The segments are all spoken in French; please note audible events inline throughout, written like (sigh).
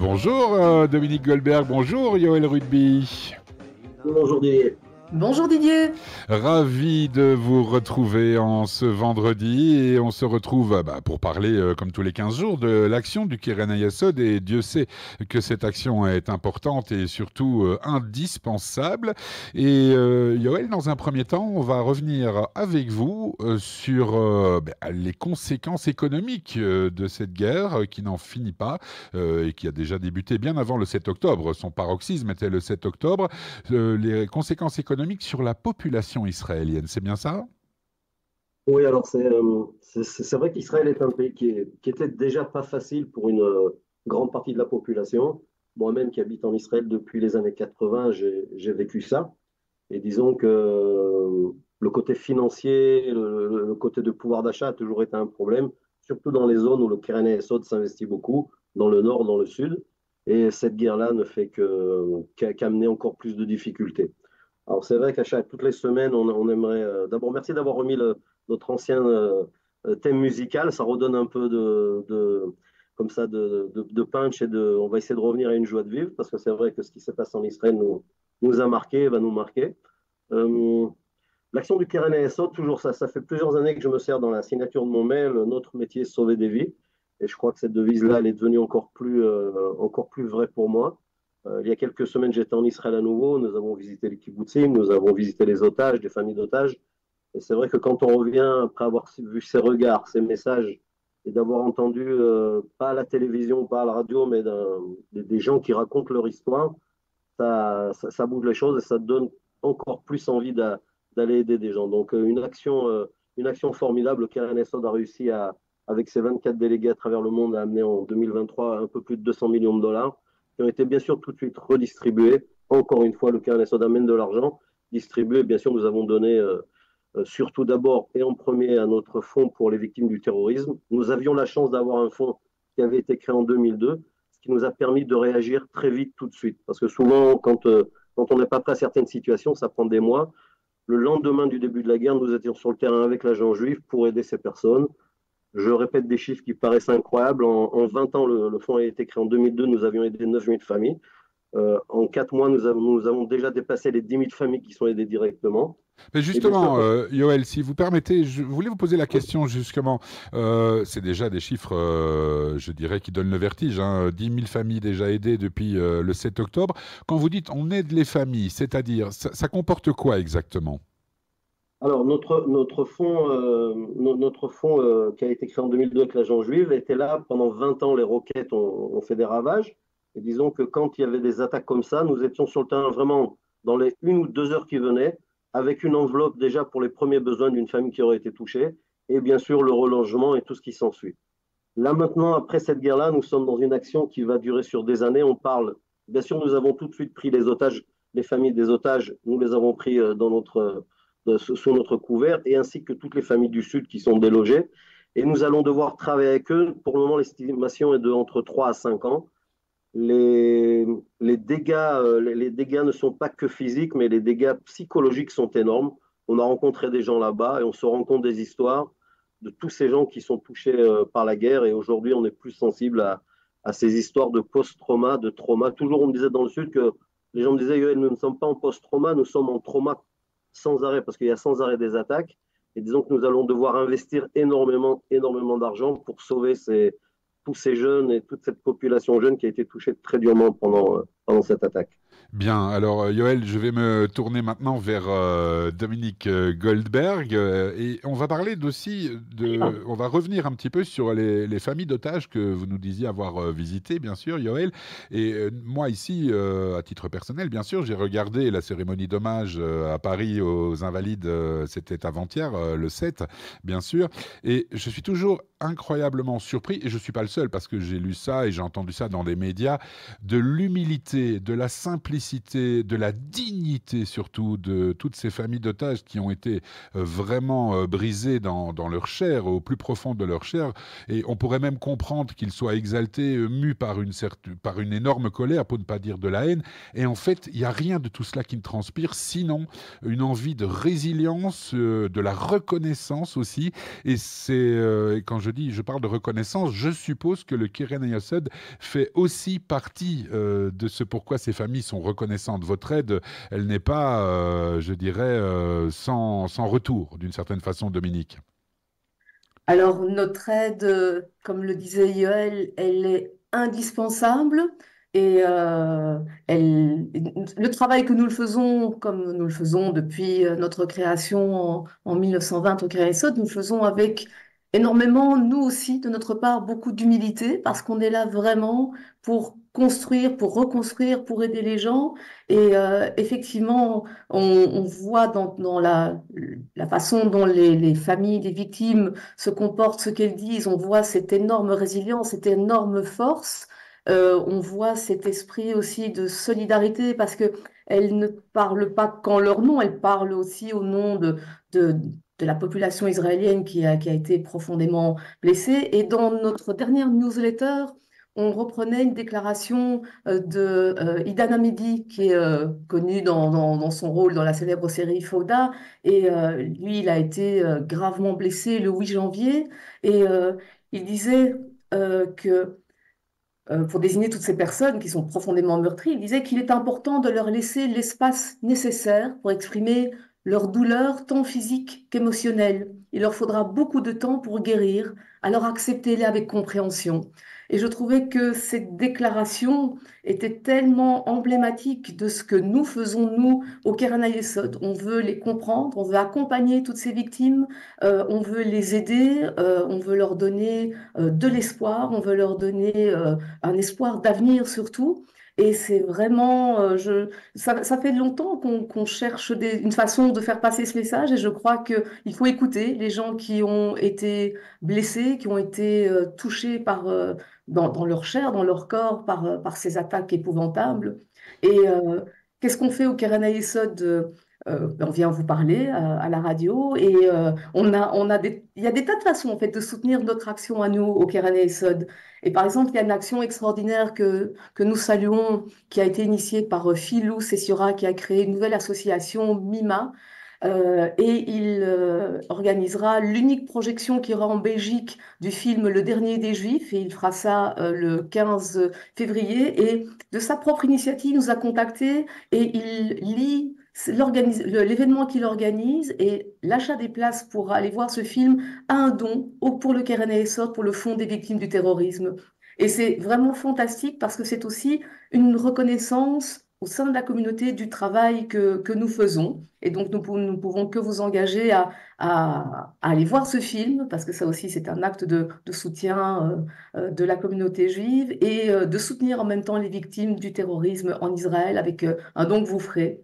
Bonjour euh, Dominique Goldberg, bonjour Yoël Rugby. Bonjour. Bonjour Didier. Ravi de vous retrouver en ce vendredi et on se retrouve euh, bah, pour parler, euh, comme tous les 15 jours, de l'action du Kiren Yasod et Dieu sait que cette action est importante et surtout euh, indispensable. Et Yoël, dans un premier temps, on va revenir avec vous sur bah, les conséquences économiques de cette guerre qui n'en finit pas et qui a déjà débuté bien avant le 7 octobre. Son paroxysme était le 7 octobre. les conséquences économiques sur la population israélienne. C'est bien ça? Oui, alors euh, c'est vrai qu'Israël est un pays qui, qui, était déjà pas facile pour une euh, grande partie de la population. Moi-même qui habite en Israël depuis les années 80, j'ai vécu ça. Et disons que euh, le côté financier, le, côté de pouvoir d'achat a toujours été un problème, surtout dans les zones où le Keren Esod s'investit beaucoup, dans le nord, dans le sud. Et cette guerre-là ne fait qu'amener encore plus de difficultés. Alors c'est vrai qu'à chaque toutes les semaines, on, aimerait euh, d'abord merci d'avoir remis notre ancien euh, thème musical. Ça redonne un peu de, comme ça de, de, punch et de. On va essayer de revenir à une joie de vivre parce que c'est vrai que ce qui s'est passé en Israël nous, nous a marqué, va nous marquer. Euh, l'action du Keren ESO, toujours ça, ça fait plusieurs années que je me sers dans la signature de mon mail. Notre métier, sauver des vies. Et je crois que cette devise-là, elle est devenue encore plus, encore plus vraie pour moi. Euh, il y a quelques semaines, j'étais en Israël à nouveau. Nous avons visité les kibbutzim, nous avons visité les otages, des familles d'otages. Et c'est vrai que quand on revient, après avoir vu ces regards, ces messages, et d'avoir entendu, euh, pas à la télévision, pas à la radio, mais des, gens qui racontent leur histoire, ça, ça, bouge les choses et ça donne encore plus envie d'aller aider des gens. Donc, euh, une action, une action formidable. Karen Essod a réussi à, avec ses 24 délégués à travers le monde, à amener en 2023 un peu plus de 200 millions de dollars ont été bien sûr tout de suite redistribués. Encore une fois, le Carnet Soda amène de l'argent distribué. Bien sûr, nous avons donné euh, euh, surtout d'abord et en premier à notre fonds pour les victimes du terrorisme. Nous avions la chance d'avoir un fonds qui avait été créé en 2002, ce qui nous a permis de réagir très vite tout de suite. Parce que souvent, quand, euh, quand on n'est pas prêt à certaines situations, ça prend des mois. Le lendemain du début de la guerre, nous étions sur le terrain avec l'agent juif pour aider ces personnes. Je répète des chiffres qui paraissent incroyables. En, 20 ans, le, fonds a été créé en 2002, nous avions aidé 9 000 familles. Euh, en 4 mois, nous avons, nous avons, déjà dépassé les 10 000 familles qui sont aidées directement. Mais justement, euh, Yoël, si vous permettez, je voulais vous poser la question justement. Euh, c'est déjà des chiffres, je dirais, qui donnent le vertige. Hein, 10 000 familles déjà aidées depuis le 7 octobre. Quand vous dites on aide les familles, c'est-à-dire, ça comporte quoi exactement? Alors, notre, notre fonds, euh, notre euh, qui a été créé en 2002 avec l'agent juive était là pendant 20 ans. Les roquettes ont, fait des ravages. Et disons que quand il y avait des attaques comme ça, nous étions sur le terrain vraiment dans les une ou deux heures qui venaient, avec une enveloppe déjà pour les premiers besoins d'une famille qui aurait été touchée, et bien sûr le relogement et tout ce qui s'ensuit. Là maintenant, après cette guerre-là, nous sommes dans une action qui va durer sur des années. On parle, bien sûr, nous avons tout de suite pris les otages, les familles des otages, nous les avons pris euh, dans notre sous notre couvert, et ainsi que toutes les familles du Sud qui sont délogées. Et nous allons devoir travailler avec eux. Pour le moment, l'estimation est de entre 3 à 5 ans. Les, les, dégâts, euh, les, dégâts ne sont pas que physiques, mais les dégâts psychologiques sont énormes. On a rencontré des gens là-bas et on se rend compte des histoires de tous ces gens qui sont touchés euh, par la guerre. Et aujourd'hui, on est plus sensible à, à ces histoires de post-trauma, de trauma. Toujours, on me disait dans le Sud que les gens me disaient, nous ne sommes pas en post-trauma, nous sommes en trauma sans arrêt, parce qu'il y a sans arrêt des attaques. Et disons que nous allons devoir investir énormément, énormément d'argent pour sauver tous ces jeunes et toute cette population jeune qui a été touchée très durement pendant, euh, pendant cette attaque. Bien, alors euh, Yoël, je vais me tourner maintenant vers euh, Dominique euh, Goldberg et on va parler aussi de, on va revenir un petit peu sur les, familles d'otages que vous nous disiez avoir visitées, bien sûr, Yoël. Et moi ici, à titre personnel, bien sûr, j'ai regardé la cérémonie d'hommage à Paris aux Invalides, c'était avant-hier, le 7, bien sûr, et je suis toujours incroyablement surpris, et je ne suis pas le seul parce que j'ai lu ça et j'ai entendu ça dans les médias, de l'humilité, de la simplicité de la dignité surtout de toutes ces familles d'otages qui ont été euh, vraiment euh, brisées dans, leur chair, au plus profond de leur chair. Et on pourrait même comprendre qu'ils soient exaltés, mus par une, par une énorme colère, pour ne pas dire de la haine. Et en fait, il n'y a rien de tout cela qui ne transpire, sinon une envie de résilience, de la reconnaissance aussi. Et c'est quand je dis, je parle de reconnaissance, je suppose que le Keren Ayasod fait aussi partie euh, de ce pourquoi ces familles sont reconnaissantes. Votre aide, elle n'est pas, euh, je dirais, euh, sans, sans retour, d'une certaine façon, Dominique. Alors, notre aide, comme le disait Yoel, elle est indispensable. Et elle, le travail que nous le faisons, comme nous le faisons depuis notre création en, en 1920 au Créaissot, nous le faisons avec énormément, nous aussi, de notre part, beaucoup d'humilité, parce qu'on est là vraiment pour construire, pour reconstruire, pour aider les gens. Et euh, effectivement, on, voit dans, dans la, la, façon dont les, les, familles des victimes se comportent, ce qu'elles disent, on voit cette énorme résilience, cette énorme force. Euh, on voit cet esprit aussi de solidarité parce que elles ne parlent pas qu'en leur nom, elles parlent aussi au nom de, de de la population israélienne qui a, qui a été profondément blessée. Et dans notre dernière newsletter, on reprenait une déclaration euh, de euh, Idan Hamidi, qui est euh, connu dans, dans, son rôle dans la célèbre série Fauda. Et lui, il a été gravement blessé le 8 janvier. Et il disait que, pour désigner toutes ces personnes qui sont profondément meurtries, il disait qu'il est important de leur laisser l'espace nécessaire pour exprimer leur douleur tant physique qu'émotionnelle. Il leur faudra beaucoup de temps pour guérir, alors acceptez-les avec compréhension. Et je trouvais que cette déclaration était tellement emblématique de ce que nous faisons, nous, au Keren On veut les comprendre, on veut accompagner toutes ces victimes, euh, on veut les aider, euh, on veut leur donner euh, de l'espoir, on veut leur donner un espoir d'avenir surtout. Et c'est vraiment, euh, je, ça, fait longtemps qu'on cherche une façon de faire passer ce message et je crois qu'il faut écouter les gens qui ont été blessés, qui ont été euh, touchés par, euh, dans, leur chair, dans leur corps par, par ces attaques épouvantables. Et qu'est-ce qu'on fait au Keren euh, on vient vous parler à, la radio et on a, on a des, il y a des tas de façons en fait de soutenir notre action à nous au Keren et par exemple, il y a une action extraordinaire que, que nous saluons, qui a été initiée par euh, Philou Cessiora, qui a créé une nouvelle association, MIMA, euh, et il euh, organisera l'unique projection qui aura en Belgique du film Le Dernier des Juifs, et il fera ça le 15 février. Et de sa propre initiative, il nous a contactés et il lit l'événement qu'il organise et l'achat des places pour aller voir ce film a un don pour le Keren Esot, pour le Fonds des victimes du terrorisme. Et c'est vraiment fantastique parce que c'est aussi une reconnaissance au sein de la communauté du travail que, que nous faisons. Et donc, nous, ne pouvons que vous engager à, aller voir ce film, parce que ça aussi, c'est un acte de, de soutien euh, euh, de la communauté juive et euh, de soutenir en même temps les victimes du terrorisme en Israël avec un don que vous ferez.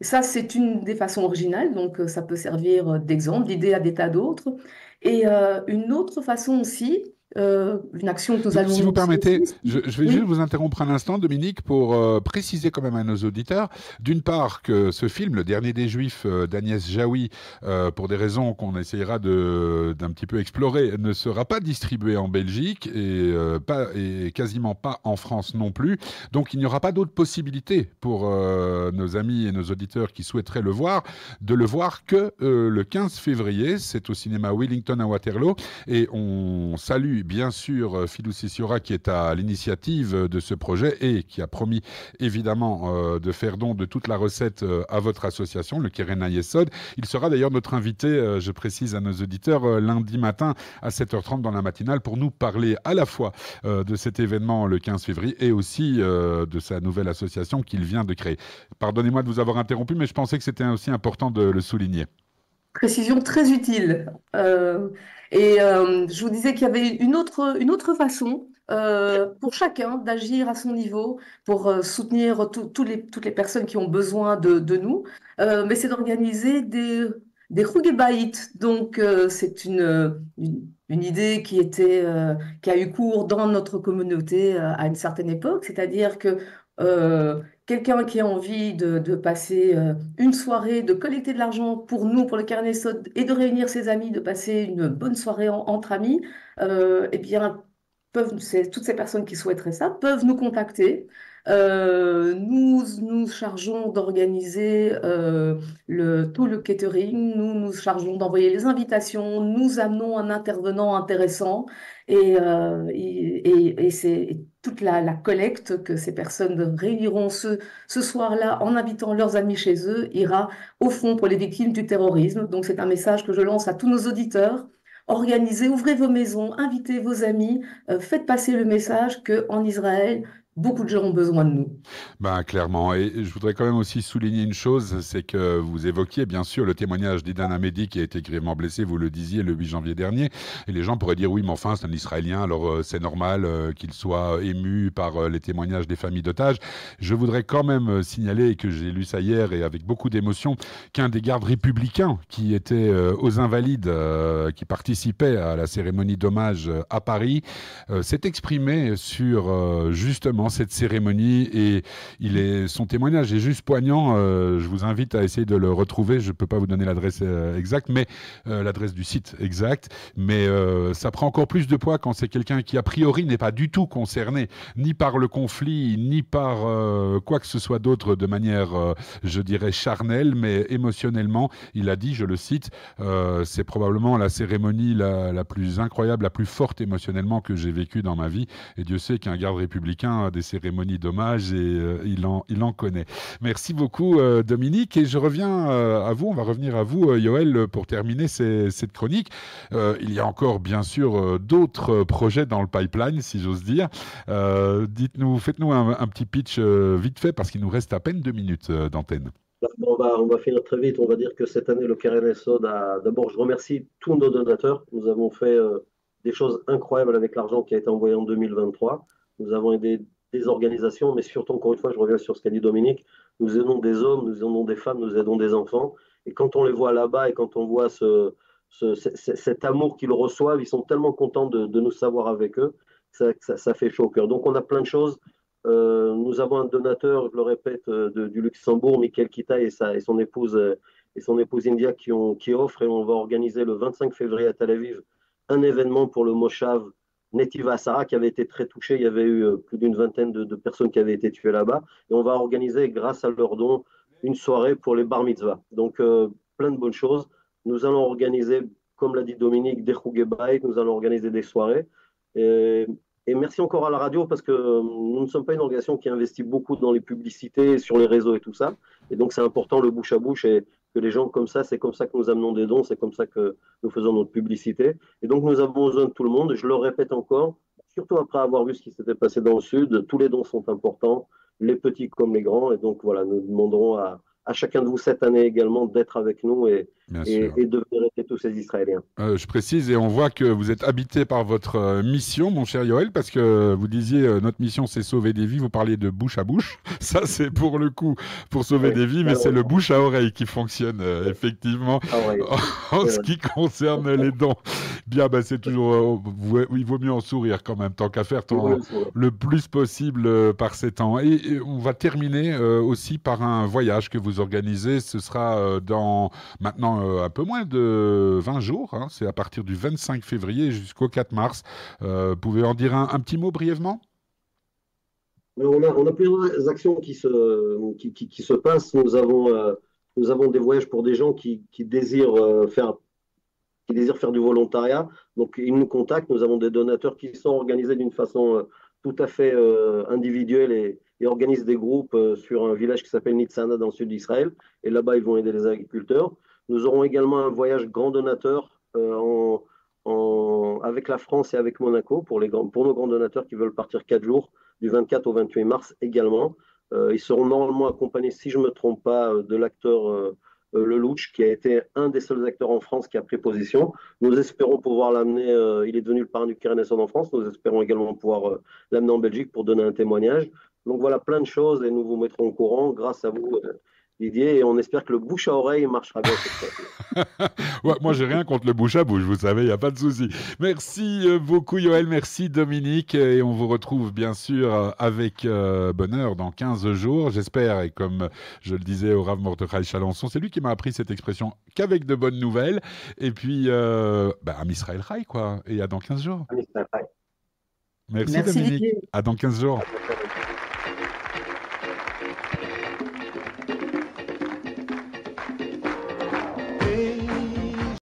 Ça, c'est une des façons originales, donc euh, ça peut servir euh, d'exemple, d'idée à des tas d'autres. Et euh, une autre façon aussi, euh, une action que nous allons... Si vous permettez, je, je vais juste vous interrompre un instant, Dominique, pour euh, préciser quand même à nos auditeurs, d'une part, que ce film, Le Dernier des Juifs euh, d'Agnès Jaoui, pour des raisons qu'on essayera d'un petit peu explorer, ne sera pas distribué en Belgique et, pas, et quasiment pas en France non plus. Donc il n'y aura pas d'autre possibilité pour nos amis et nos auditeurs qui souhaiteraient le voir, de le voir que le 15 février. C'est au cinéma Wellington à Waterloo. Et on salue bien sûr euh, Philou Sisiora qui est à l'initiative euh, de ce projet et qui a promis évidemment euh, de faire don de toute la recette à votre association, le Keren Yesod. Il sera d'ailleurs notre invité, je précise à nos auditeurs, lundi matin à 7h30 dans la matinale pour nous parler à la fois de cet événement le 15 février et aussi de sa nouvelle association qu'il vient de créer. Pardonnez-moi de vous avoir interrompu, mais je pensais que c'était aussi important de le souligner. Précision très utile. Et euh, je vous disais qu'il y avait une autre, une autre façon euh, pour chacun d'agir à son niveau, pour euh, soutenir tous les, toutes les personnes qui ont besoin de, de nous, euh, mais c'est d'organiser des, des Donc, euh, c'est une, une, une, idée qui, était, qui a eu cours dans notre communauté à une certaine époque, c'est-à-dire que quelqu'un qui a envie de, passer euh, une soirée, de collecter de l'argent pour nous, pour le carnet SOD, et de réunir ses amis, de passer une bonne soirée entre amis, euh, eh bien, toutes ces personnes qui souhaiteraient ça peuvent nous contacter. Euh, nous nous chargeons d'organiser le, tout le catering, nous nous chargeons d'envoyer les invitations, nous amenons un intervenant intéressant et, et c'est toute la, collecte que ces personnes réuniront ce, soir-là en invitant leurs amis chez eux ira au fond pour les victimes du terrorisme. Donc c'est un message que je lance à tous nos auditeurs. Organisez, ouvrez vos maisons, invitez vos amis, euh, faites passer le message qu'en Israël, beaucoup de gens ont besoin de nous. Ben, clairement. Et je voudrais quand même aussi souligner une chose, c'est que vous évoquiez bien sûr le témoignage d'Idan Hamedi qui a été grièvement blessé, vous le disiez, le 8 janvier dernier. Et les gens pourraient dire oui, mais enfin, c'est un Israélien, alors euh, c'est normal euh, qu'il soit ému par euh, les témoignages des familles d'otages. Je voudrais quand même signaler, que j'ai lu ça hier et avec beaucoup d'émotion, qu'un des gardes républicains qui était aux Invalides, qui participait à la cérémonie d'hommage à Paris, s'est exprimé sur justement cette cérémonie et son témoignage est juste poignant. Euh, je vous invite à essayer de le retrouver. Je ne peux pas vous donner l'adresse euh, exacte, mais euh, l'adresse du site exact. Mais ça prend encore plus de poids quand c'est quelqu'un qui a priori n'est pas du tout concerné ni par le conflit ni par quoi que ce soit d'autre de manière, je dirais charnelle, mais émotionnellement. Il a dit, je le cite, c'est probablement la cérémonie la, la, plus incroyable, la plus forte émotionnellement que j'ai vécue dans ma vie. Et Dieu sait qu'un garde républicain cérémonies d'hommage et euh, il, en, connaît. Merci beaucoup euh, Dominique et je reviens euh, à vous, on va revenir à vous Yoël pour terminer cette chronique. il y a encore bien sûr d'autres projets dans le pipeline si j'ose dire. Dites-nous, faites-nous un, petit pitch vite fait parce qu'il nous reste à peine deux minutes d'antenne. On va, on va finir très vite. On va dire que cette année, le KRNSO, d'abord, je remercie tous nos donateurs. Nous avons fait des choses incroyables avec l'argent qui a été envoyé en 2023. Nous avons aidé des organisations, mais surtout, encore une fois, je reviens sur ce qu'a dit Dominique, nous aidons des hommes, nous aidons des femmes, nous aidons des enfants. Et quand on les voit là-bas et quand on voit ce, cet amour qu'ils reçoivent, ils sont tellement contents de, nous savoir avec eux, ça, fait chaud au cœur. Donc on a plein de choses. Euh, nous avons un donateur, je le répète, euh, du Luxembourg, Michael Kita et, son épouse euh, et son épouse India qui, qui offrent et on va organiser le 25 février à Tel Aviv un événement pour le Moshav Netiva Sarah qui avait été très touché. Il y avait eu euh, plus d'une vingtaine de, personnes qui avaient été tuées là-bas. Et on va organiser, grâce à leur don, une soirée pour les bar mitzvah. Donc, euh, plein de bonnes choses. Nous allons organiser, comme l'a dit Dominique, des Bike. Nous allons organiser des soirées. Et, merci encore à la radio parce que euh, nous ne sommes pas une organisation qui investit beaucoup dans les publicités, sur les réseaux et tout ça. Et donc, c'est important le bouche à bouche. Que les gens comme ça, c'est comme ça que nous amenons des dons, c'est comme ça que nous faisons notre publicité. Et donc nous avons besoin de tout le monde, je le répète encore, surtout après avoir vu ce qui s'était passé dans le Sud, tous les dons sont importants, les petits comme les grands, et donc voilà, nous demanderons à, à chacun de vous cette année également d'être avec nous et, et, de vérifier tous ces Israéliens. Euh, je précise et on voit que vous êtes habité par votre euh, mission, mon cher Yoel, parce que vous disiez euh, notre mission c'est sauver des vies. Vous parliez de bouche à bouche. (laughs) Ça c'est pour le coup pour sauver des vies, mais c'est le bouche à oreille qui fonctionne effectivement ah (laughs) en, ce qui concerne les dons. Bien, bah, c'est toujours il vaut mieux en sourire quand même tant qu'à faire tant, le plus possible par ces temps. Et, on va terminer aussi par un voyage que vous organisé, Ce sera euh, dans maintenant euh, un peu moins de 20 jours. Hein. C'est à partir du 25 février jusqu'au 4 mars. Euh, pouvez en dire un, petit mot brièvement? On a, on a, plusieurs actions qui se, qui, qui, se passent. Nous avons, nous avons des voyages pour des gens qui, qui désirent faire qui désirent faire du volontariat. Donc, ils nous contactent. Nous avons des donateurs qui sont organisés d'une façon tout à fait individuelle et, organisent des groupes euh, sur un village qui s'appelle Nitzana dans le sud d'Israël. Et là-bas, ils vont aider les agriculteurs. Nous aurons également un voyage grand donateur euh, avec la France et avec Monaco pour, nos grands donateurs qui veulent partir quatre jours, du 24 au 28 mars également. Euh, ils seront normalement accompagnés, si je ne me trompe pas, de l'acteur Lelouch, qui a été un des seuls acteurs en France qui a pris position. Nous espérons pouvoir l'amener, il est devenu le parrain du Kérenesson en France, nous espérons également pouvoir l'amener en Belgique pour donner un témoignage. Donc voilà, plein de choses et nous vous mettrons au courant grâce à vous. Euh, Didier, et on espère que le bouche à oreille marchera bien cette fois. (laughs) ouais, moi, j'ai rien contre le bouche à bouche, vous savez, il n'y a pas de souci. Merci euh, beaucoup, Yoël. Merci, Dominique. Et on vous retrouve, bien sûr, euh, avec euh, bonheur dans 15 jours, j'espère. Et comme je le disais au Rav Mordechai Chalençon, c'est lui qui m'a appris cette expression qu'avec de bonnes nouvelles. Et puis, euh, bah, à Israël Rai, quoi. Et à dans 15 jours. Merci, Merci, Dominique. Didier. À dans 15 jours.